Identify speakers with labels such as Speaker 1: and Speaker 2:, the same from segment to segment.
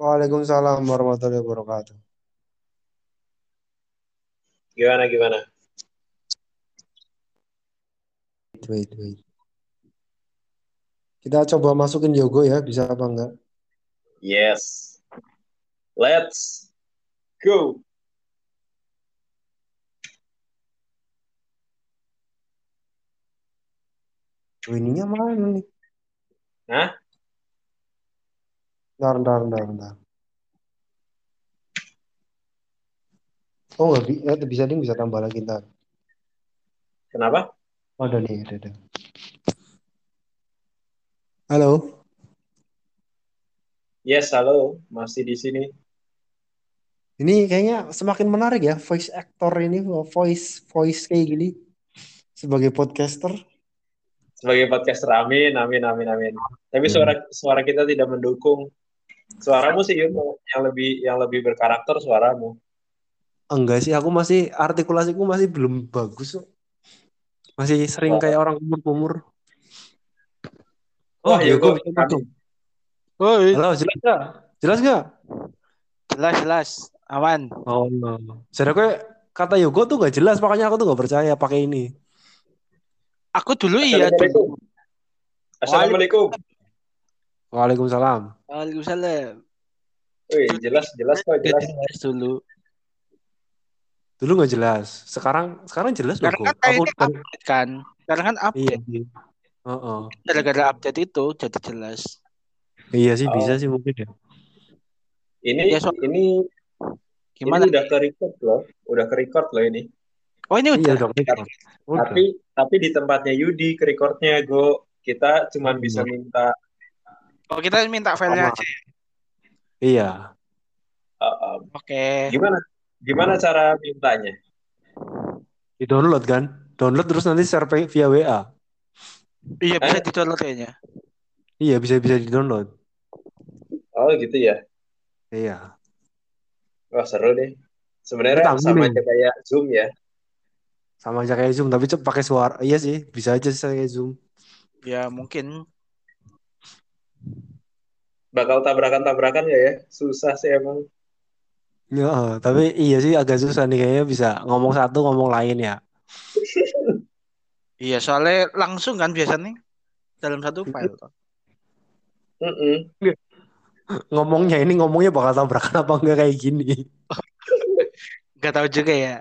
Speaker 1: Waalaikumsalam warahmatullahi wabarakatuh.
Speaker 2: Gimana gimana?
Speaker 1: Wait, wait, wait. Kita coba masukin Yogo ya, bisa apa enggak?
Speaker 2: Yes. Let's go.
Speaker 1: Ininya mana nih?
Speaker 2: Hah?
Speaker 1: Bentar, bentar, bentar, bentar. Oh, nggak bi- eh, bisa nih, bisa tambah lagi ntar.
Speaker 2: Kenapa?
Speaker 1: Oh, ada nih, ada, ada. Halo,
Speaker 2: Yes, halo. Masih di sini.
Speaker 1: ini kayaknya semakin menarik ya, voice actor ini, voice voice kayak gini sebagai podcaster.
Speaker 2: Sebagai podcaster, amin, amin, amin, amin. Tapi
Speaker 1: Hmm.
Speaker 2: suara suara kita tidak mendukung. Suaramu sih, Yun, yang lebih yang lebih berkarakter suaramu.
Speaker 1: Enggak sih, aku masih artikulasiku masih belum bagus. kok. Masih sering
Speaker 2: Wah.
Speaker 1: kayak orang umur-umur. Oh,
Speaker 2: Wah,
Speaker 1: Yogo
Speaker 2: Yogo,
Speaker 1: bisa
Speaker 2: kami-
Speaker 1: masuk.
Speaker 3: Woi,
Speaker 1: Halo, jelas nggak? Jelas nggak?
Speaker 3: jelas jelas, aman.
Speaker 1: Oh, no. Jadi gue kata Yogo tuh nggak jelas, makanya aku tuh nggak percaya pakai ini.
Speaker 3: Aku dulu iya
Speaker 2: Assalamualaikum. Assalamualaikum.
Speaker 1: Waalaikumsalam.
Speaker 3: Waalaikumsalam.
Speaker 2: Wih, jelas jelas kok
Speaker 3: Udah
Speaker 2: jelas.
Speaker 3: jelas dulu.
Speaker 1: Dulu nggak jelas. Sekarang sekarang jelas
Speaker 3: Sekarang
Speaker 1: Yogo.
Speaker 3: kan
Speaker 1: Aku
Speaker 3: update kan. Sekarang kan
Speaker 1: iya
Speaker 3: update.
Speaker 1: sih. Heeh.
Speaker 3: Gara-gara update itu jadi jelas.
Speaker 1: Iya sih
Speaker 2: Oh.
Speaker 1: bisa sih mungkin ya.
Speaker 2: Ini
Speaker 3: Ya, so-
Speaker 2: ini
Speaker 3: Gimana?
Speaker 2: ini udah ke record loh. Udah ke record loh ini.
Speaker 3: Oh ini
Speaker 1: Iya
Speaker 3: udah.
Speaker 1: udah record. Udah.
Speaker 2: Tapi tapi di tempatnya Yudi ke recordnya Go. Kita cuman
Speaker 1: Hmm.
Speaker 2: bisa minta
Speaker 3: Oh kita minta filenya aja.
Speaker 1: Iya.
Speaker 2: uh, um,
Speaker 3: Oke.
Speaker 2: gimana gimana cara mintanya?
Speaker 1: Di download kan? Download terus nanti share via WA.
Speaker 3: Iya bisa
Speaker 2: Eh?
Speaker 3: di-download kayaknya.
Speaker 1: Iya bisa bisa di download.
Speaker 2: Oh gitu ya.
Speaker 1: Iya.
Speaker 2: Wah seru deh. Sebenarnya sama
Speaker 1: nih.
Speaker 2: aja kayak Zoom ya.
Speaker 1: Sama aja kayak Zoom tapi cep pakai suara. Iya sih bisa aja sih kayak Zoom.
Speaker 3: Ya mungkin.
Speaker 2: Bakal tabrakan-tabrakan ya ya. Susah sih emang.
Speaker 1: Ya, tapi iya sih agak susah nih kayaknya bisa ngomong satu ngomong lain ya.
Speaker 3: Iya soalnya langsung kan biasanya dalam satu file. toh.
Speaker 2: Mm-mm.
Speaker 1: Ngomongnya ini ngomongnya bakal tabrakan apa enggak kayak gini.
Speaker 3: Gak tahu juga ya.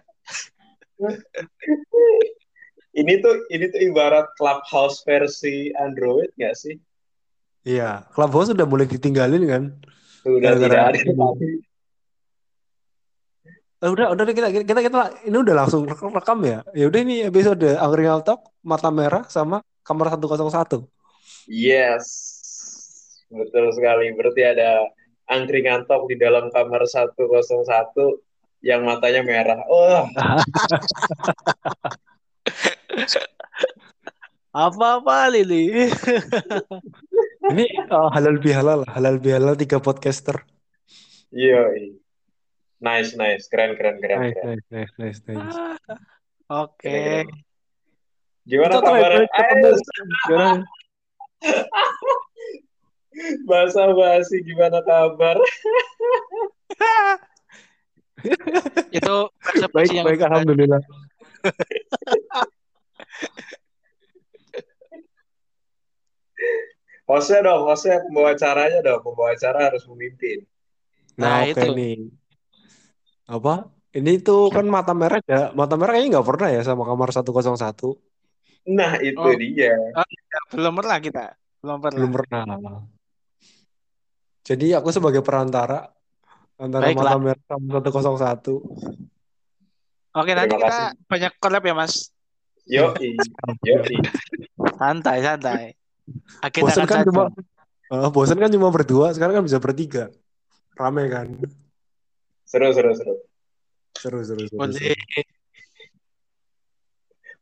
Speaker 2: Ini tuh ini tuh ibarat Clubhouse versi Android nggak sih?
Speaker 1: Iya, Clubhouse udah mulai ditinggalin kan.
Speaker 2: Sudah
Speaker 1: Gara-gara
Speaker 2: tidak ada.
Speaker 1: Eh, udah udah kita kita kita ini udah langsung rekam, ya. Ya udah ini episode Angkringan Talk Mata Merah sama Kamar 101.
Speaker 2: Yes, betul sekali. Berarti ada angkringan talk di dalam kamar 101 yang matanya merah. Oh,
Speaker 3: Apa-apa Lili.
Speaker 1: Ini eh, halal bihalal, halal bihalal tiga podcaster.
Speaker 2: iya. Nice, nice. Keren, keren, keren,
Speaker 1: Nice,
Speaker 2: keren.
Speaker 1: nice, nice, nice, nice.
Speaker 3: Oke.
Speaker 2: Gimana
Speaker 1: Kita ketemu
Speaker 2: Ayo,
Speaker 1: sekarang.
Speaker 2: bahasa basi gimana kabar?
Speaker 3: Itu
Speaker 1: Baik,
Speaker 3: yang
Speaker 1: baik, alhamdulillah.
Speaker 2: Hostnya dong, hostnya pembawa acaranya dong. Pembawa acara harus memimpin.
Speaker 1: Nah,
Speaker 3: Nah, itu.
Speaker 1: nih. Apa? Ini tuh kan mata merah ya. Mata merah kayaknya nggak pernah ya sama kamar 101.
Speaker 2: Nah, itu
Speaker 3: Oh.
Speaker 2: dia.
Speaker 3: belum pernah kita. Belum pernah.
Speaker 1: Belum pernah. Jadi aku sebagai perantara antara
Speaker 3: Baiklah.
Speaker 1: mata merah sama 101.
Speaker 3: Oke, nanti kita
Speaker 2: kasih.
Speaker 3: banyak collab ya, Mas.
Speaker 2: Yoi, yoi.
Speaker 3: Santai, santai. Agenda
Speaker 1: Bosan kan cuma Eh, bosan kan cuma berdua, sekarang kan bisa bertiga. Rame kan?
Speaker 2: Seru, seru, seru.
Speaker 1: Seru, seru, seru. Seru.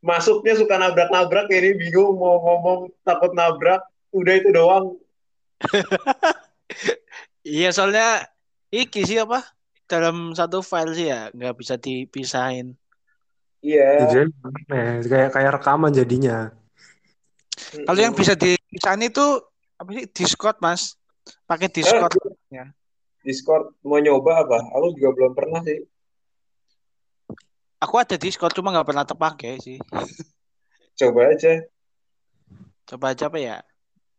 Speaker 2: Masuknya suka nabrak-nabrak ini bingung mau ngomong takut nabrak. Udah itu doang.
Speaker 3: Iya, soalnya iki sih apa? Dalam satu file sih ya, nggak bisa dipisahin.
Speaker 2: Iya.
Speaker 1: Jadi aneh, kayak kayak rekaman jadinya.
Speaker 3: Kalau yang bisa dipisahin itu apa sih? Discord, Mas. Pakai Discord. ya.
Speaker 2: Discord mau nyoba apa? Aku juga belum pernah sih.
Speaker 3: Aku ada Discord cuma nggak pernah terpakai sih.
Speaker 2: Coba aja.
Speaker 3: Coba aja apa ya?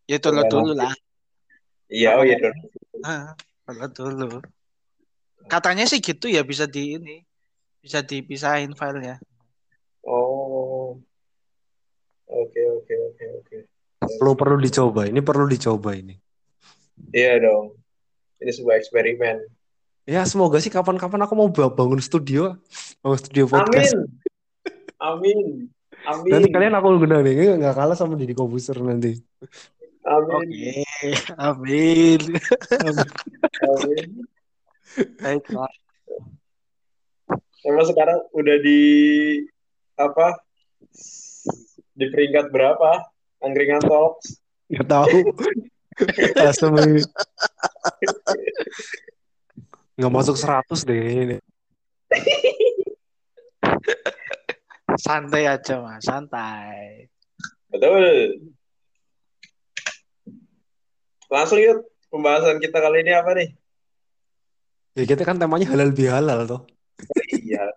Speaker 3: Ya download dulu lah.
Speaker 2: Iya, oh iya dong.
Speaker 3: Ah, download dulu. Katanya sih gitu ya bisa di ini. Bisa dipisahin filenya.
Speaker 2: Oh. Oke, oke, oke, oke.
Speaker 1: Perlu perlu dicoba. Ini perlu dicoba ini.
Speaker 2: Iya dong. Ini sebuah eksperimen.
Speaker 1: Ya semoga sih kapan-kapan aku mau ba- bangun studio, bangun studio podcast.
Speaker 2: Amin. Amin. Amin.
Speaker 1: Nanti kalian aku undang nih, nggak kalah sama Didi Kobuser nanti.
Speaker 2: Amin.
Speaker 3: Oke, amin.
Speaker 2: Amin.
Speaker 3: Baiklah.
Speaker 2: Emang sekarang udah di apa? Di peringkat berapa? Angkringan Talks.
Speaker 1: Nggak tahu. Ini. Nggak masuk 100 deh ini.
Speaker 3: Santai aja mas, santai.
Speaker 2: Betul. Langsung yuk pembahasan kita kali ini apa nih?
Speaker 1: Ya kita kan temanya halal bihalal tuh.
Speaker 2: Iya.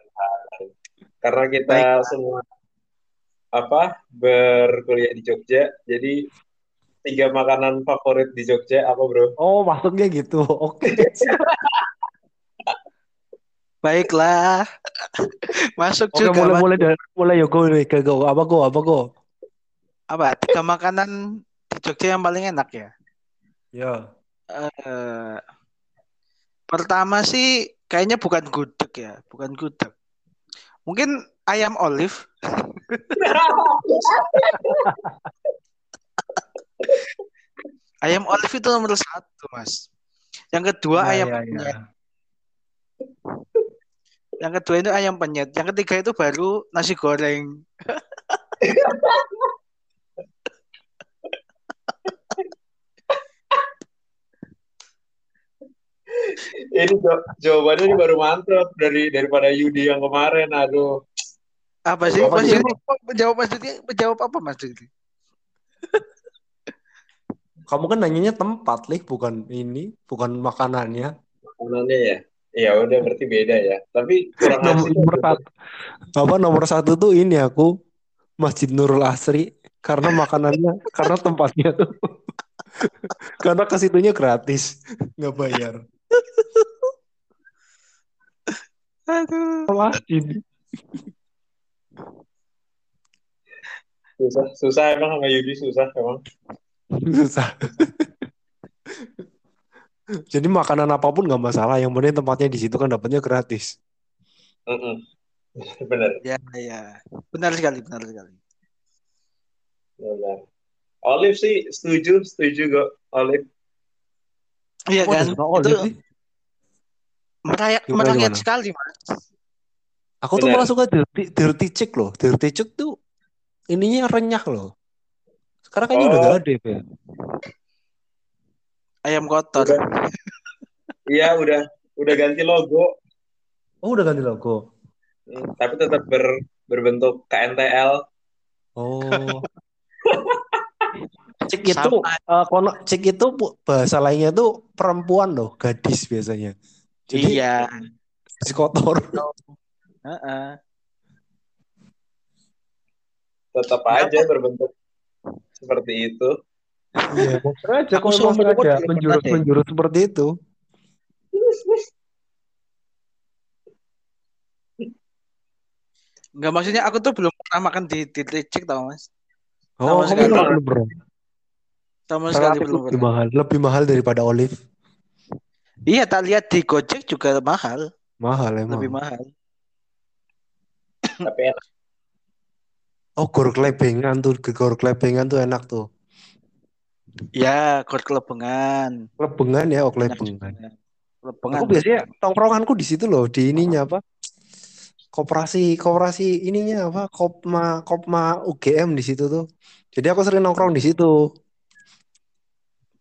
Speaker 2: Karena kita
Speaker 3: Baik.
Speaker 2: semua apa berkuliah di Jogja, jadi tiga makanan favorit di Jogja apa bro?
Speaker 1: Oh masuknya gitu. Oke.
Speaker 3: Baiklah. Masuk
Speaker 1: Oke
Speaker 3: juga.
Speaker 1: mulai mulai dari mulai ya go nih ke go. Apa go apa go?
Speaker 3: Apa? Tiga makanan di Jogja yang paling enak ya?
Speaker 1: Ya.
Speaker 3: Eh, pertama sih kayaknya bukan gudeg ya, bukan gudeg. Mungkin ayam olive. Ayam olive itu nomor satu, Mas. Yang kedua
Speaker 1: Ya,
Speaker 3: ayam
Speaker 1: ya,
Speaker 3: penyet.
Speaker 1: ya.
Speaker 3: Yang kedua itu ayam penyet. Yang ketiga itu baru nasi goreng.
Speaker 2: Ini jaw- jawabannya ini baru mantap dari daripada Yudi yang kemarin. Aduh.
Speaker 3: Apa sih?
Speaker 1: Apa sih?
Speaker 3: Mas Yudi, menjawab apa Mas Yudi?
Speaker 1: Kamu kan nanyanya tempat, Lih, bukan ini, bukan makanannya.
Speaker 2: Makanannya ya. Ya udah berarti beda ya. Tapi kurang
Speaker 1: Nomor,
Speaker 2: asik.
Speaker 1: nomor satu, apa nomor satu tuh ini aku Masjid Nurul Asri karena makanannya, karena tempatnya tuh, karena ke situnya gratis, nggak bayar.
Speaker 3: Aduh.
Speaker 1: Masjid.
Speaker 2: Susah, susah emang sama Yudi susah emang.
Speaker 1: Susah. Jadi makanan apa pun nggak masalah, yang penting tempatnya di situ kan dapatnya gratis.
Speaker 2: Mm-mm. Bener,
Speaker 3: Ya, ya. Benar sekali, benar sekali.
Speaker 2: bener. Olive sih setuju, setuju kok. Olive.
Speaker 3: Iya
Speaker 1: Oh,
Speaker 3: kan? Itu
Speaker 1: sih. Gimana, gimana?
Speaker 3: sekali, Mas.
Speaker 1: Aku tuh
Speaker 2: Benar.
Speaker 1: malah suka dirty, dirty chick loh. Dirty chick tuh ininya renyah loh. Sekarang kayaknya udah
Speaker 2: Oh.
Speaker 1: gak ada ya.
Speaker 3: Ayam kotor.
Speaker 2: Iya, udah udah ganti logo,
Speaker 1: Oh udah ganti logo.
Speaker 2: Hmm, tapi tetap ber, berbentuk KNTL.
Speaker 1: Oh. Cik itu
Speaker 3: Sama.
Speaker 1: eh, kono cik itu bahasa lainnya tuh perempuan loh, gadis biasanya. Jadi
Speaker 3: Iya.
Speaker 1: si kotor.
Speaker 3: Heeh.
Speaker 2: Tetap aja berbentuk seperti itu.
Speaker 1: Iya, sengaja
Speaker 3: Aku
Speaker 1: sengaja
Speaker 3: belum pernah
Speaker 1: menjurus menjurus seperti itu.
Speaker 3: Enggak maksudnya aku tuh belum pernah makan di di cek tau Mas.
Speaker 1: Oh, kamu belum pernah.
Speaker 3: Sama sekali
Speaker 1: Relatif
Speaker 3: belum
Speaker 1: lebih
Speaker 3: pernah.
Speaker 1: mahal, lebih mahal daripada olive.
Speaker 3: Iya, tak lihat di Gojek juga mahal,
Speaker 1: Mahal emang.
Speaker 3: lebih mahal.
Speaker 2: Tapi enak.
Speaker 1: Oh, gor klebengan tuh, gor klebengan tuh enak tuh.
Speaker 3: Ya, gor kelebengan.
Speaker 1: Klebengan ya, oh klebengan.
Speaker 3: juga. Kelebengan.
Speaker 1: Aku biasanya tongkronganku di situ loh, di ininya apa? Koperasi, koperasi ininya apa? Kopma, Kopma UGM di situ tuh. Jadi aku sering nongkrong di situ.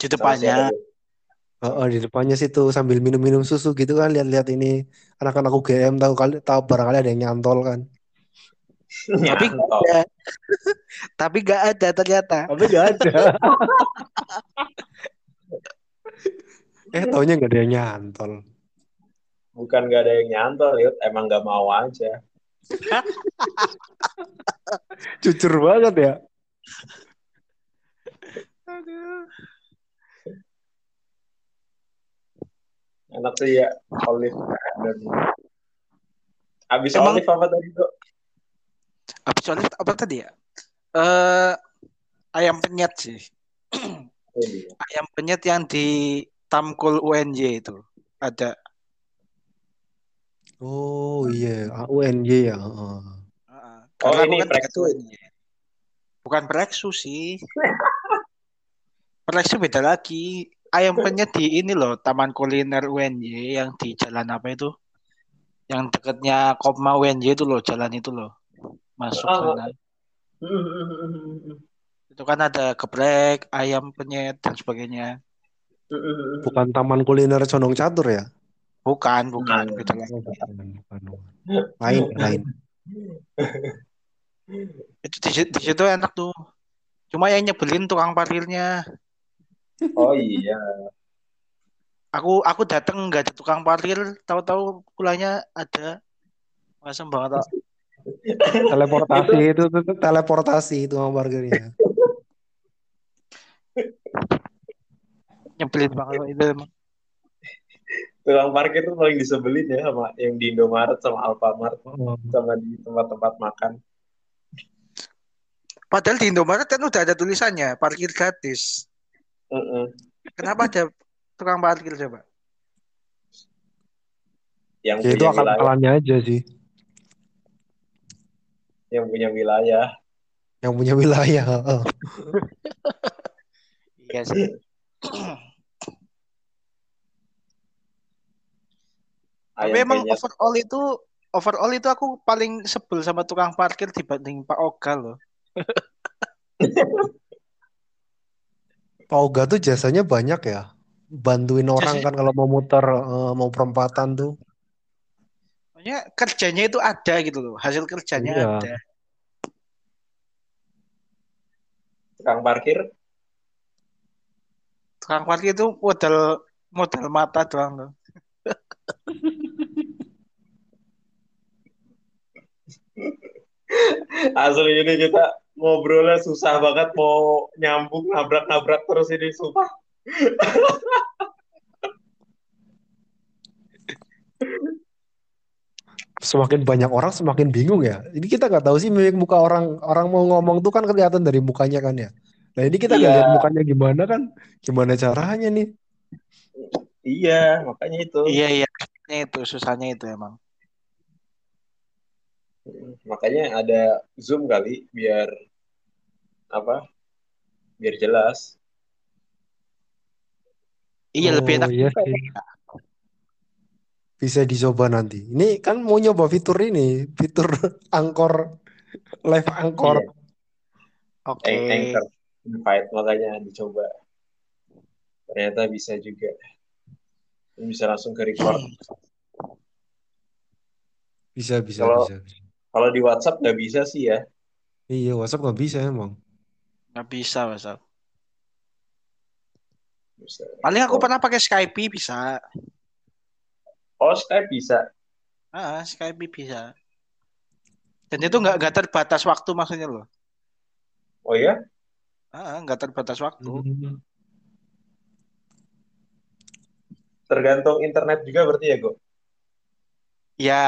Speaker 3: Di depannya.
Speaker 2: tuh?
Speaker 1: Heeh, di depannya situ sambil minum-minum susu gitu kan, lihat-lihat ini anak-anak UGM tahu kali tahu barangkali ada yang nyantol kan.
Speaker 3: Tapi
Speaker 2: Nyantol.
Speaker 3: ada. Tapi nggak ada ternyata.
Speaker 1: Tapi gak ada. Eh taunya nggak ada yang nyantol.
Speaker 2: Bukan gak ada yang nyantol, Yud. Emang gak mau aja.
Speaker 1: Jujur banget ya.
Speaker 3: Aduh.
Speaker 2: Enak sih ya, olive. Dan... Abis
Speaker 3: Emang-
Speaker 2: olive apa tadi tuh?
Speaker 3: Habis olive apa tadi ya? Eh ayam penyet sih.
Speaker 2: Oh, iya.
Speaker 3: Ayam penyet yang di Tamkul UNJ itu. Ada.
Speaker 1: Oh iya, UNJ ya. heeh.
Speaker 3: Heeh.
Speaker 2: Oh, ini
Speaker 3: kan
Speaker 2: Preksu.
Speaker 3: Bukan Preksu sih. Preksu beda lagi. Ayam penyet di ini loh, Taman Kuliner UNJ yang di jalan apa itu? Yang dekatnya Kopma UNJ itu loh, jalan itu loh. Masuk
Speaker 2: Oh.
Speaker 3: sana. Itu kan ada geprek, ayam penyet dan sebagainya.
Speaker 1: Bukan Taman Kuliner Condong Catur ya?
Speaker 3: Bukan, bukan, beda lagi.
Speaker 1: Bukan. Lain, lain.
Speaker 3: Itu di situ enak tuh. Cuma yang nyebelin tukang parkirnya.
Speaker 2: Oh iya.
Speaker 3: Aku aku datang nggak ada tukang parkir, tahu-tahu pulangnya ada. Masem banget. Tok.
Speaker 1: Teleportasi itu, itu teleportasi itu sama parkirnya.
Speaker 3: Nyebelin banget itu emang.
Speaker 2: Tukang parkir tuh paling disebelin ya sama yang di Indomaret sama Alfamart
Speaker 1: Oh,
Speaker 2: sama di tempat-tempat makan.
Speaker 3: Padahal di Indomaret kan udah ada tulisannya parkir gratis.
Speaker 2: Heeh.
Speaker 3: Kenapa ada tukang parkir coba?
Speaker 2: Yang
Speaker 1: ya itu
Speaker 2: punya
Speaker 1: akal
Speaker 2: wilayah,
Speaker 1: akalannya aja sih.
Speaker 2: yang punya wilayah.
Speaker 1: Yang punya wilayah. heeh.
Speaker 3: Iya sih. Tapi emang overall itu overall itu aku paling sebel sama tukang parkir dibanding Pak Oga loh.
Speaker 1: Pak Oga tuh jasanya banyak ya. Bantuin orang
Speaker 3: Jasanya-
Speaker 1: kan kalau mau muter, eh, mau perempatan tuh.
Speaker 3: Maksudnya kerjanya itu ada gitu loh, hasil kerjanya
Speaker 1: Iya.
Speaker 3: ada.
Speaker 2: Tukang parkir
Speaker 3: Tukang parkir itu modal modal mata doang loh.
Speaker 2: asli ini kita ngobrolnya susah banget mau nyambung nabrak-nabrak terus ini sumpah.
Speaker 1: Semakin banyak orang semakin bingung ya. Ini kita nggak tahu sih mimik muka orang orang mau ngomong tuh kan kelihatan dari mukanya kan ya. Nah ini kita nggak
Speaker 2: Iya.
Speaker 1: lihat mukanya gimana kan? Gimana caranya nih?
Speaker 2: Iya, makanya itu.
Speaker 3: Iya iya, itu susahnya itu emang.
Speaker 2: Makanya ada Zoom kali biar apa? Biar jelas.
Speaker 3: Iya lebih
Speaker 1: Oh,
Speaker 3: enak
Speaker 1: iya sih.
Speaker 3: ya.
Speaker 1: Bisa dicoba nanti. Ini kan mau nyoba fitur ini, fitur angkor, live angkor.
Speaker 2: Iya.
Speaker 3: Oke.
Speaker 2: Anchor invite makanya dicoba. Ternyata bisa juga. Bisa langsung ke record.
Speaker 1: Bisa, bisa,
Speaker 2: Kalau-
Speaker 1: bisa, bisa.
Speaker 2: Kalau di WhatsApp nggak bisa sih ya.
Speaker 1: Iya, WhatsApp nggak bisa emang.
Speaker 3: Nggak bisa masa.
Speaker 2: Bisa.
Speaker 3: Paling aku
Speaker 2: Oh.
Speaker 3: pernah pakai Skype bisa.
Speaker 2: Oh, Skype bisa.
Speaker 3: Ah, Skype bisa. Dan itu nggak nggak terbatas waktu maksudnya loh.
Speaker 2: Oh ya?
Speaker 3: Ah, nggak terbatas waktu.
Speaker 1: Hmm.
Speaker 2: Tergantung internet juga berarti ya, Go?
Speaker 3: Ya,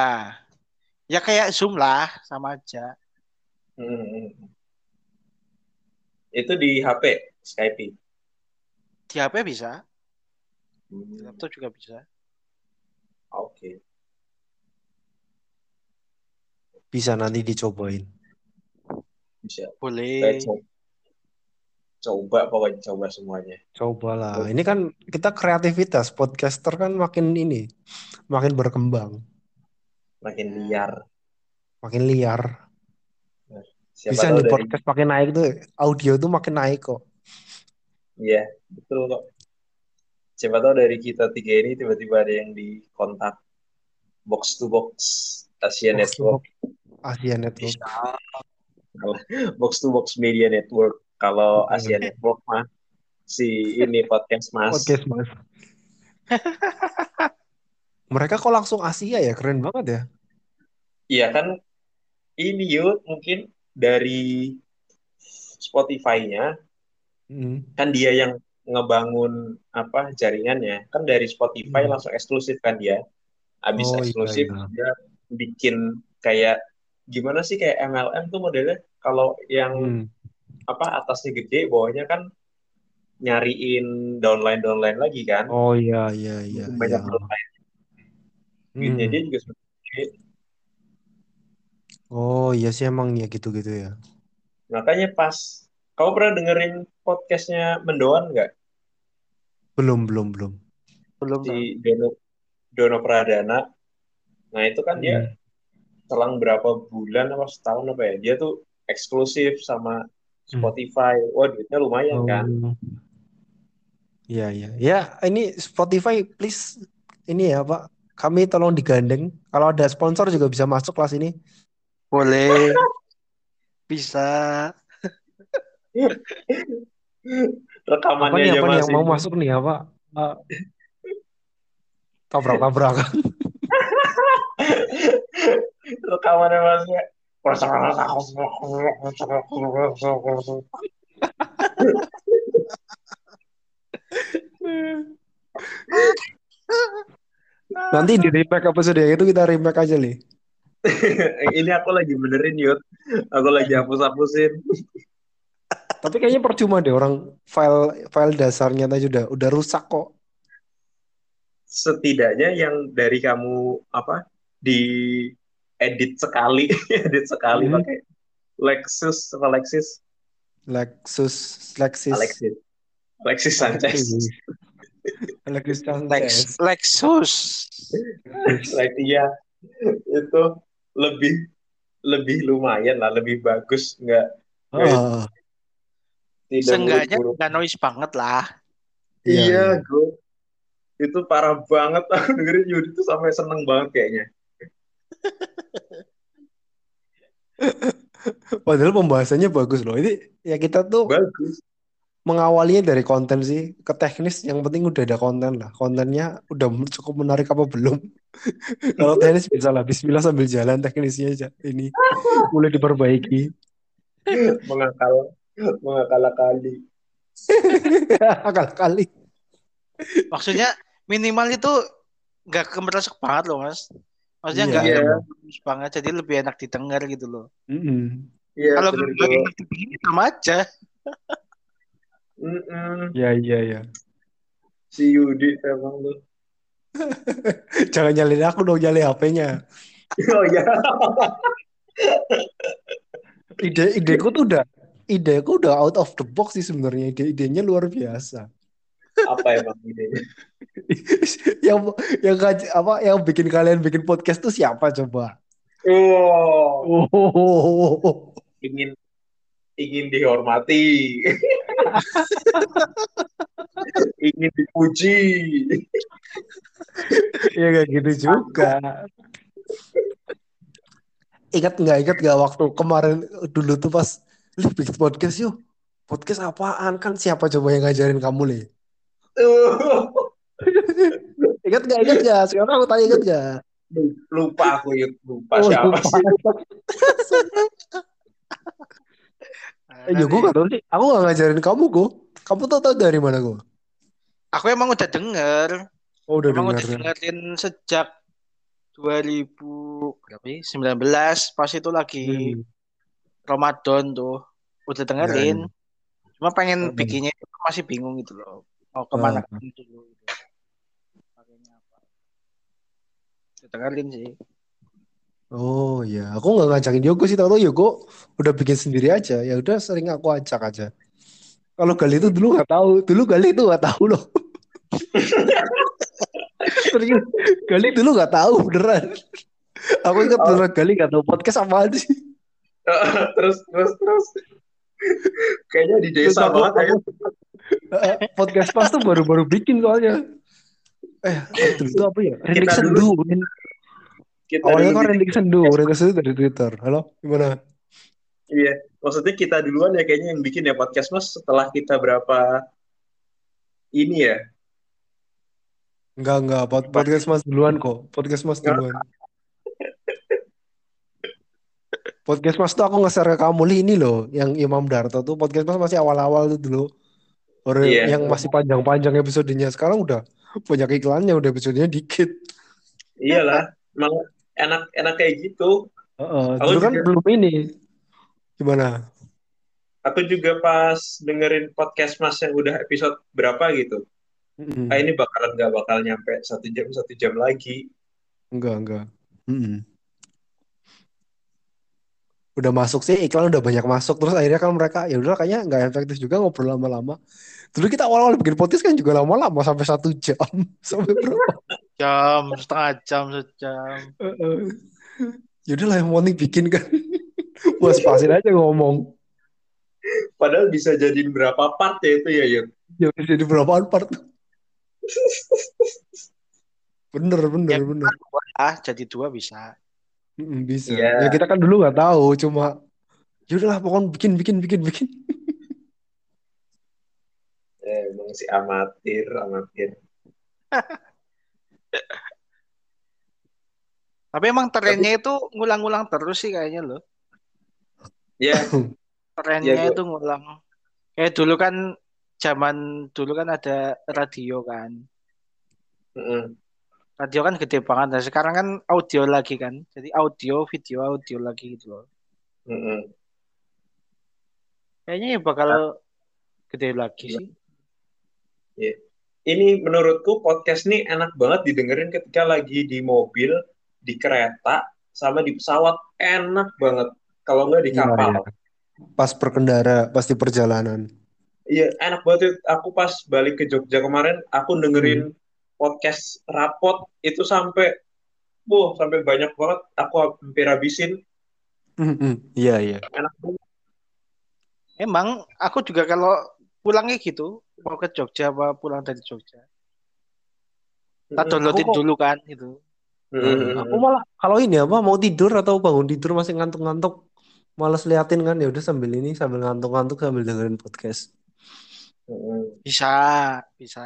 Speaker 3: ya kayak Zoom lah, sama aja.
Speaker 2: Hmm. Itu di HP Skype.
Speaker 3: Di HP bisa, di
Speaker 2: Hmm.
Speaker 3: laptop juga bisa.
Speaker 2: Oke.
Speaker 1: Bisa nanti dicobain.
Speaker 2: Bisa.
Speaker 3: Boleh.
Speaker 2: Coba pokoknya coba semuanya.
Speaker 1: Cobalah. Ini kan kita kreativitas, podcaster kan makin ini, makin berkembang,
Speaker 2: Makin liar.
Speaker 1: makin liar.
Speaker 2: Siapa
Speaker 1: Bisa nih
Speaker 2: dari
Speaker 1: podcast makin naik tuh, audio tuh makin naik kok.
Speaker 2: Iya, betul kok. Siapa tahu dari kita tiga ini tiba-tiba ada yang di kontak box to box Asia
Speaker 1: Box
Speaker 2: Network,
Speaker 1: Asia Network.
Speaker 2: Box to box Media Network. Kalau. Asia Network mah si ini podcast Mas.
Speaker 1: Podcast Mas. Mereka kok langsung Asia ya, keren banget ya.
Speaker 2: Iya kan ini yuk mungkin dari Spotify-nya
Speaker 1: Hmm.
Speaker 2: kan dia yang ngebangun apa jaringannya kan dari Spotify
Speaker 1: Hmm.
Speaker 2: langsung eksklusif kan dia habis
Speaker 1: Oh, iya,
Speaker 2: eksklusif
Speaker 1: iya.
Speaker 2: dia bikin kayak gimana sih kayak MLM tuh modelnya kalau yang
Speaker 1: Hmm.
Speaker 2: apa atasnya gede bawahnya kan nyariin downline downline lagi kan
Speaker 1: Oh iya iya iya
Speaker 2: banyak
Speaker 1: iya.
Speaker 2: downline
Speaker 1: Hmm.
Speaker 2: dia juga
Speaker 1: Oh iya sih emang ya gitu-gitu ya.
Speaker 2: makanya pas kamu pernah dengerin podcastnya Mendoan nggak
Speaker 1: Belum belum belum.
Speaker 3: Belum
Speaker 2: si Dono Dono Pradana nah itu kan dia
Speaker 1: Hmm.
Speaker 2: selang berapa bulan apa setahun apa ya dia tuh eksklusif sama
Speaker 1: Hmm.
Speaker 2: Spotify wah duitnya lumayan kan
Speaker 1: Oh. Iya iya. Ya ini Spotify please ini ya Pak. Kami tolong digandeng. Kalau ada sponsor juga bisa masuk kelas ini.
Speaker 3: Boleh. Bisa.
Speaker 1: Apa
Speaker 2: rekamannya
Speaker 1: nih
Speaker 2: aja
Speaker 1: apa nih yang
Speaker 2: masih
Speaker 1: mau masuk nih apa? Eh, tabrak-tabrakan.
Speaker 2: rekamannya masih
Speaker 1: Nanti di remake episode yang itu kita remake aja nih.
Speaker 2: ini aku lagi benerin yud aku lagi hapus-hapusin
Speaker 1: Tapi kayaknya percuma deh orang file file dasarnya tadi udah udah rusak kok.
Speaker 2: setidaknya yang dari kamu apa di edit sekali edit sekali
Speaker 1: Hmm.
Speaker 2: pakai Lexus apa Lexus
Speaker 1: Lexus Lexus
Speaker 2: Alexis Alexis Sanchez
Speaker 1: Lexus Sanchez.
Speaker 3: Lex, Lexus.
Speaker 2: Lexia itu lebih lebih lumayan lah lebih bagus nggak tidak
Speaker 3: Seenggaknya nggak noise banget lah.
Speaker 1: iya,
Speaker 2: iya gue itu parah banget. Aku dengerin Yudi itu sampai seneng banget kayaknya.
Speaker 1: Padahal pembahasannya bagus loh. Ini ya kita tuh
Speaker 2: bagus
Speaker 1: mengawalinya dari konten sih ke teknis. Yang penting udah ada konten lah. Kontennya udah cukup menarik apa belum? Kalau teknis bisa lah. Bismillah sambil jalan teknisnya aja. Ini mulai diperbaiki.
Speaker 2: mengakal mengakal kali
Speaker 1: Akal kali.
Speaker 3: Maksudnya minimal itu nggak kemeresek banget loh mas. Maksudnya nggak
Speaker 2: Iya.
Speaker 3: kemeresek banget, jadi lebih enak didengar gitu loh.
Speaker 2: Iya
Speaker 3: Kalau nggak
Speaker 2: gue
Speaker 3: enak didengar sama aja.
Speaker 2: Mm-mm.
Speaker 1: Ya iya ya.
Speaker 2: si Yudi emang lu
Speaker 1: Jangan nyalin aku dong nyalin HP-nya.
Speaker 2: oh ya
Speaker 1: Ide ideku tuh udah ideku udah out of the box sih sebenarnya. Ide idenya luar biasa.
Speaker 2: apa emang idenya
Speaker 1: yang yang apa yang bikin kalian bikin podcast tuh siapa coba?
Speaker 2: oh
Speaker 1: Oh.
Speaker 2: ingin ingin dihormati ingin dipuji
Speaker 1: Ya kayak gitu juga. Ingat nggak ingat nggak waktu kemarin dulu tuh pas Lih bikin podcast yuk. Podcast apaan kan siapa coba yang ngajarin kamu Lih? Ingat nggak ingat nggak? Sekarang aku tanya ingat nggak?
Speaker 2: lupa aku Yud. lupa
Speaker 1: Oh,
Speaker 2: siapa
Speaker 1: lupa.
Speaker 2: sih
Speaker 1: Eh, ya gue gak tau sih. Aku gak ngajarin kamu gue. Kamu tau tau dari mana gue?
Speaker 3: Aku emang udah denger,
Speaker 1: Oh udah
Speaker 3: emang
Speaker 1: dengar.
Speaker 3: udah dengerin sejak 2000 berapa ya? 19 pas itu lagi
Speaker 1: Hmm.
Speaker 3: Ramadan tuh udah dengerin. Cuma pengen
Speaker 1: Hmm.
Speaker 3: bikinnya itu masih bingung gitu loh. Mau ke mana
Speaker 1: Ah.
Speaker 3: gitu. Pakainya apa. Udah dengerin sih.
Speaker 1: Oh iya, aku nggak ngajakin Yogo sih, tau-tau Yogo udah bikin sendiri aja. Ya udah sering aku ajak aja. Kalau Gali itu dulu nggak tahu, dulu Gali itu nggak tahu loh. Serius, Gali dulu nggak tahu beneran. Aku ingat
Speaker 2: Oh.
Speaker 1: beneran Gali nggak tahu podcast apaan sih.
Speaker 2: terus terus terus kayaknya di desa
Speaker 1: aku-
Speaker 2: banget ya
Speaker 1: Eh, podcast pas tuh baru-baru bikin soalnya. Eh, dulu itu apa ya?
Speaker 2: Kita
Speaker 1: Sendu.
Speaker 2: Kita
Speaker 1: Awalnya kan Rendik Sendu, Rendik Sendu dari Twitter. Halo, gimana?
Speaker 2: iya maksudnya kita duluan ya kayaknya yang bikin ya podcast mas setelah kita berapa ini ya
Speaker 1: Enggak, enggak. Pod- Podcast Mas duluan kok. Podcast Mas duluan. Podcast Mas tuh aku nge-share ke kamu Li, ini loh, yang Imam Darto tuh podcast Mas masih awal-awal tuh dulu. Orang
Speaker 2: Iya.
Speaker 1: yang masih panjang-panjang episodenya sekarang udah banyak iklannya, udah episodenya dikit.
Speaker 2: Iyalah, malah enak-enak kayak gitu.
Speaker 1: Heeh,
Speaker 2: Aku
Speaker 1: dulu kan
Speaker 2: juga-
Speaker 1: belum ini. Gimana?
Speaker 2: Aku juga pas dengerin podcast Mas yang udah episode berapa gitu.
Speaker 1: Mm-mm.
Speaker 2: Ah ini bakalan nggak bakal nyampe satu jam satu jam lagi.
Speaker 1: Enggak, enggak. Mm-mm. Udah masuk sih iklan udah banyak masuk terus akhirnya kan mereka ya udah kayaknya nggak efektif juga ngobrol lama-lama. Dulu kita awal-awal bikin podcast kan juga lama-lama sampai satu jam sampai berapa?
Speaker 3: Jam, setengah jam, sejam.
Speaker 1: Heeh. Ya udahlah yang penting bikin kan. Mas pasin aja ngomong.
Speaker 2: Padahal bisa jadiin berapa part ya itu ya, Yud?
Speaker 1: Ya udah jadi berapaan part. Bener, bener,
Speaker 3: Ya,
Speaker 1: bener.
Speaker 3: Ah, jadi dua bisa.
Speaker 1: Bisa.
Speaker 2: Iya.
Speaker 1: Ya kita kan dulu nggak tahu, cuma ya udahlah pokoknya bikin, bikin, bikin, bikin.
Speaker 2: Eh, emang si amatir, amatir.
Speaker 3: Tapi emang trennya itu ngulang-ngulang terus sih kayaknya loh.
Speaker 2: Ya,
Speaker 3: Trennya
Speaker 2: Iya, gua-
Speaker 3: itu ngulang. Kayak dulu kan zaman dulu kan ada radio kan.
Speaker 2: mm-mm.
Speaker 3: Radio kan gede banget. Nah, sekarang kan audio lagi kan. Jadi audio, video, audio lagi gitu loh.
Speaker 2: Mm-mm.
Speaker 3: Kayaknya ya bakal gede lagi sih.
Speaker 2: Ini menurutku podcast nih enak banget didengerin ketika lagi di mobil, di kereta, sama di pesawat. Enak banget. Kalau nggak di
Speaker 1: Iya,
Speaker 2: kapal.
Speaker 1: iya. Pas berkendara, pas di perjalanan.
Speaker 2: Iya, enak banget. Aku pas balik ke Jogja kemarin, aku dengerin podcast rapot itu sampai, wah, sampai banyak banget. Aku hampir habisin.
Speaker 1: Mm-mm. Iya, iya.
Speaker 2: Enak banget.
Speaker 3: Emang aku juga kalau pulangnya gitu, mau ke Jogja apa pulang dari Jogja. Tak
Speaker 2: Mm-mm.
Speaker 3: downloadin dulu kan gitu.
Speaker 2: Mm-mm.
Speaker 1: Aku malah kalau ini apa mau tidur atau bangun tidur masih ngantuk-ngantuk, males liatin kan ya udah sambil ini sambil ngantuk-ngantuk sambil dengerin podcast.
Speaker 2: Mm-mm.
Speaker 3: Bisa, bisa.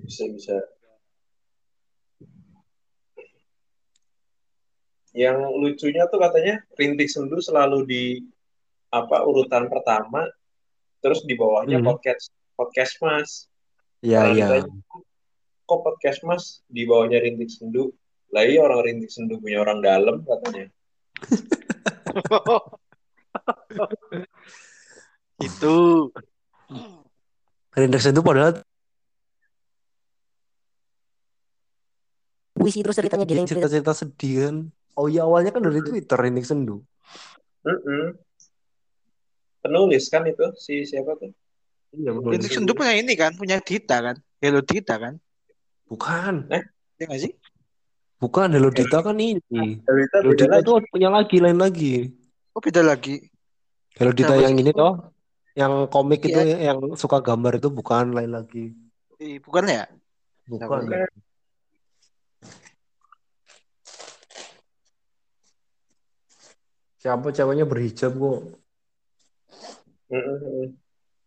Speaker 2: Bisa, bisa. Yang lucunya tuh katanya Rintik Sendu selalu di apa urutan pertama, terus di bawahnya
Speaker 1: Hmm.
Speaker 2: podcast podcast Mas.
Speaker 1: Iya, iya.
Speaker 2: Kok podcast Mas di bawahnya Rintik Sendu? Lah iya orang Rintik Sendu punya orang dalam katanya.
Speaker 3: itu.
Speaker 1: Rindex itu padahal
Speaker 4: puisi terus ceritanya di cerita
Speaker 1: cerita-cerita sedih kan. Oh iya awalnya kan dari Twitter Rindex Sendu.
Speaker 2: Mm-mm. Penulis kan itu si siapa tuh?
Speaker 1: Iya,
Speaker 3: Rintik Sendu punya ini kan, punya Dita kan. Hello Dita kan.
Speaker 1: Bukan,
Speaker 3: Ya nggak sih?
Speaker 1: Bukan Hello Dita kan ini.
Speaker 2: Delita
Speaker 1: Hello
Speaker 2: beda
Speaker 1: Dita
Speaker 2: lagi.
Speaker 1: tuh punya lagi lain lagi.
Speaker 3: Oh beda lagi.
Speaker 1: Hello Dita yang ini toh, yang komik itu
Speaker 3: Iya.
Speaker 1: yang suka gambar itu bukan lain lagi.
Speaker 3: Eh, bukan ya?
Speaker 1: Bukan.
Speaker 3: Bukan.
Speaker 1: Siapa ceweknya berhijab kok?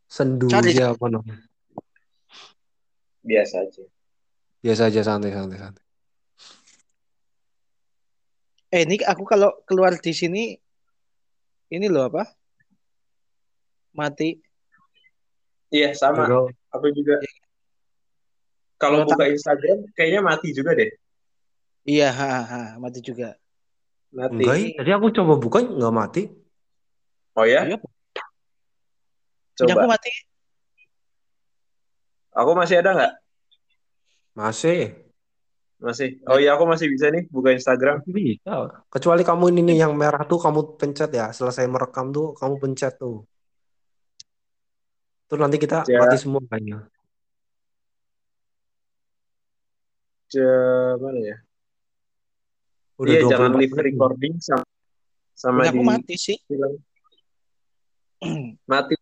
Speaker 1: Sendu
Speaker 3: Cari.
Speaker 1: siapa namanya?
Speaker 2: Biasa aja.
Speaker 1: Biasa aja santai santai santai.
Speaker 3: Eh ini aku kalau keluar di sini ini loh apa? Mati.
Speaker 2: Iya sama.
Speaker 1: Kalau
Speaker 2: Aku juga. Kalau
Speaker 3: Kalau
Speaker 2: buka Instagram kayaknya mati juga deh.
Speaker 3: Iya, ha, ha, mati juga.
Speaker 2: Mati.
Speaker 1: enggak, ya. tadi aku coba buka nggak mati.
Speaker 2: Oh ya?
Speaker 3: Iya. Punya aku
Speaker 2: Coba.
Speaker 3: mati.
Speaker 2: Aku masih ada nggak?
Speaker 1: Masih.
Speaker 2: Masih. Oh iya aku masih bisa nih buka Instagram.
Speaker 1: Bisa. Kecuali kamu ini nih yang merah tuh kamu pencet ya. Selesai merekam tuh kamu pencet tuh. Terus nanti kita
Speaker 2: Ya.
Speaker 1: mati semua kayaknya.
Speaker 2: Ce- mana ya?
Speaker 1: Udah
Speaker 2: iya
Speaker 1: 24
Speaker 2: jangan live
Speaker 1: menit.
Speaker 2: recording sama sama
Speaker 3: aku
Speaker 2: di
Speaker 3: mati sih.
Speaker 2: bilang mati.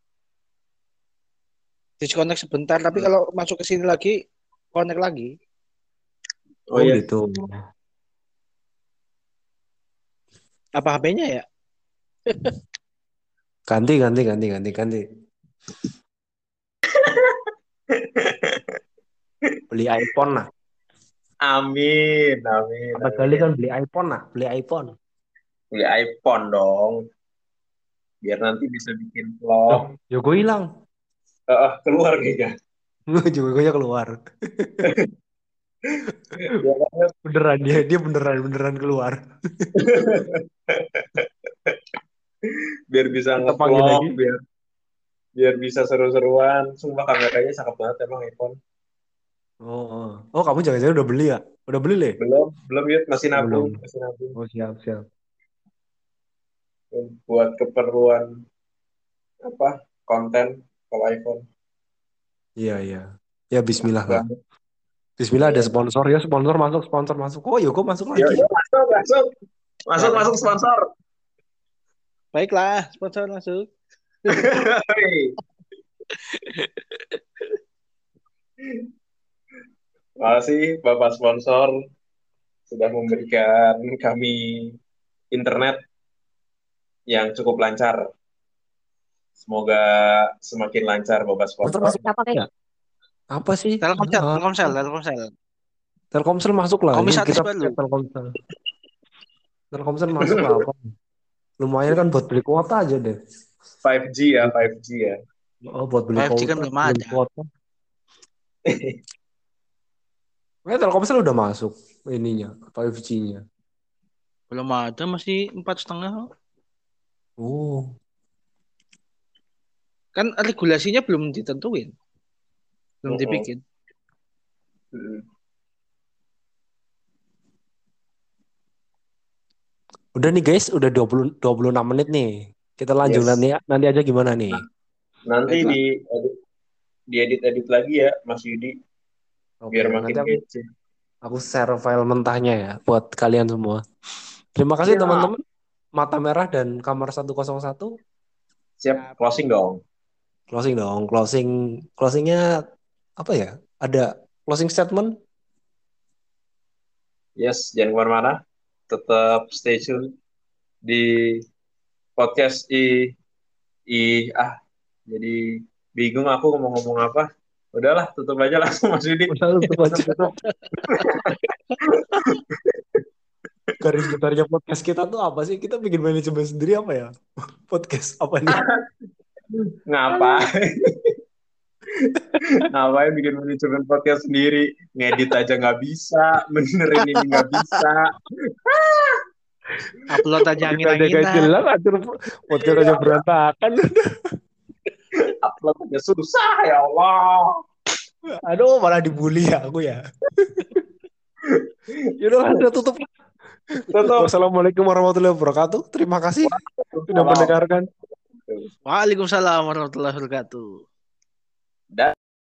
Speaker 3: Disconnect sebentar, tapi kalau masuk ke sini lagi, connect lagi.
Speaker 2: Oh,
Speaker 1: Oh,
Speaker 2: iya.
Speaker 1: gitu.
Speaker 3: Apa HP-nya ya?
Speaker 1: Ganti ganti ganti ganti ganti. Beli iPhone lah.
Speaker 2: Amin, amin.
Speaker 1: Apa kali kan beli iPhone nah, beli iPhone.
Speaker 2: Beli iPhone dong. Biar nanti bisa bikin
Speaker 1: Oh,
Speaker 2: vlog.
Speaker 1: Joko hilang.
Speaker 2: Eh, keluar kayaknya.
Speaker 1: Joko keluar.
Speaker 2: Ya?
Speaker 1: Beneran dia, dia beneran beneran keluar.
Speaker 2: biar bisa
Speaker 1: lagi.
Speaker 2: biar biar bisa seru-seruan. Sumpah kameranya cakep banget emang iPhone.
Speaker 1: Oh, oh. oh kamu jangan-jangan udah beli ya? Udah beli le?
Speaker 2: Belum, belum ya, masih nabung,
Speaker 1: Belum.
Speaker 2: masih nabung
Speaker 1: Oh siap siap.
Speaker 2: buat keperluan apa konten kalau iPhone.
Speaker 1: Iya iya. Ya Bismillah lah. Bismillah ada
Speaker 2: Iya.
Speaker 1: sponsor ya sponsor masuk sponsor masuk. Oh Yoko masuk
Speaker 2: Yuk,
Speaker 1: lagi.
Speaker 2: yuk, masuk, masuk, masuk, masuk sponsor.
Speaker 3: Baiklah, sponsor masuk.
Speaker 2: Hei. Terima kasih Bapak sponsor sudah memberikan kami internet yang cukup lancar. Semoga semakin lancar Bapak
Speaker 1: Sponsor
Speaker 2: sponsor.
Speaker 1: masuk apa kayak? Apa sih?
Speaker 3: Telkomsel,
Speaker 1: Ah,
Speaker 3: Telkomsel, Telkomsel.
Speaker 1: Telkomsel masuk lah. Ini
Speaker 3: Komisaris
Speaker 1: kita
Speaker 3: baru.
Speaker 1: pakai Telkomsel. Telkomsel masuk lah apa? Lumayan kan buat beli kuota aja deh.
Speaker 2: 5G ya, 5G ya.
Speaker 1: Oh buat beli
Speaker 3: 5G
Speaker 1: kuota.
Speaker 3: kan belum ada.
Speaker 1: kuota. Eh, Telkomsel udah masuk ininya 5G-nya.
Speaker 3: Belum ada, masih empat setengah.
Speaker 1: Oh,
Speaker 3: Kan regulasinya belum ditentuin. Belum
Speaker 2: Oh, oh.
Speaker 3: dibikin.
Speaker 2: Mm.
Speaker 1: udah nih guys, udah 20 26 menit nih. Kita lanjut
Speaker 2: Yes.
Speaker 1: nanti nanti aja gimana nih?
Speaker 2: Nanti
Speaker 3: Baiklah.
Speaker 2: di edit, diedit-edit lagi ya Mas Yudi
Speaker 1: Oke,
Speaker 2: biar
Speaker 1: nanti
Speaker 2: makin
Speaker 1: aku,
Speaker 2: kece.
Speaker 1: aku share file mentahnya ya buat kalian semua. Terima kasih
Speaker 2: Siap.
Speaker 1: teman-teman. Mata Merah dan Kamar 101
Speaker 2: Siap, closing dong.
Speaker 1: closing dong. Closing closingnya apa ya? Ada closing statement?
Speaker 2: Yes, jangan ke mana-mana. Tetap stay tune di podcast i i ah jadi bingung aku mau ngomong apa. Udahlah, tutup aja langsung Mas Yudi.
Speaker 1: Udah tutup aja. Garis besarnya podcast kita tuh apa sih? Kita bikin manajemen sendiri apa ya? Podcast apa nih?
Speaker 2: Ngapain? Ngapain bikin manajemen podcast sendiri? Ngedit aja nggak bisa, benerin ini nggak bisa.
Speaker 3: Upload aja
Speaker 1: Kita aja gak
Speaker 3: angin-anginan.
Speaker 1: jelas, atur podcast aja berantakan.
Speaker 2: Upload aja susah ya Allah.
Speaker 1: Aduh, malah dibully ya aku ya. Yaudah, udah tutup.
Speaker 2: Tutup.
Speaker 1: Wassalamualaikum warahmatullahi wabarakatuh. Terima kasih sudah mendengarkan.
Speaker 3: Waalaikumsalam warahmatullahi wabarakatuh. that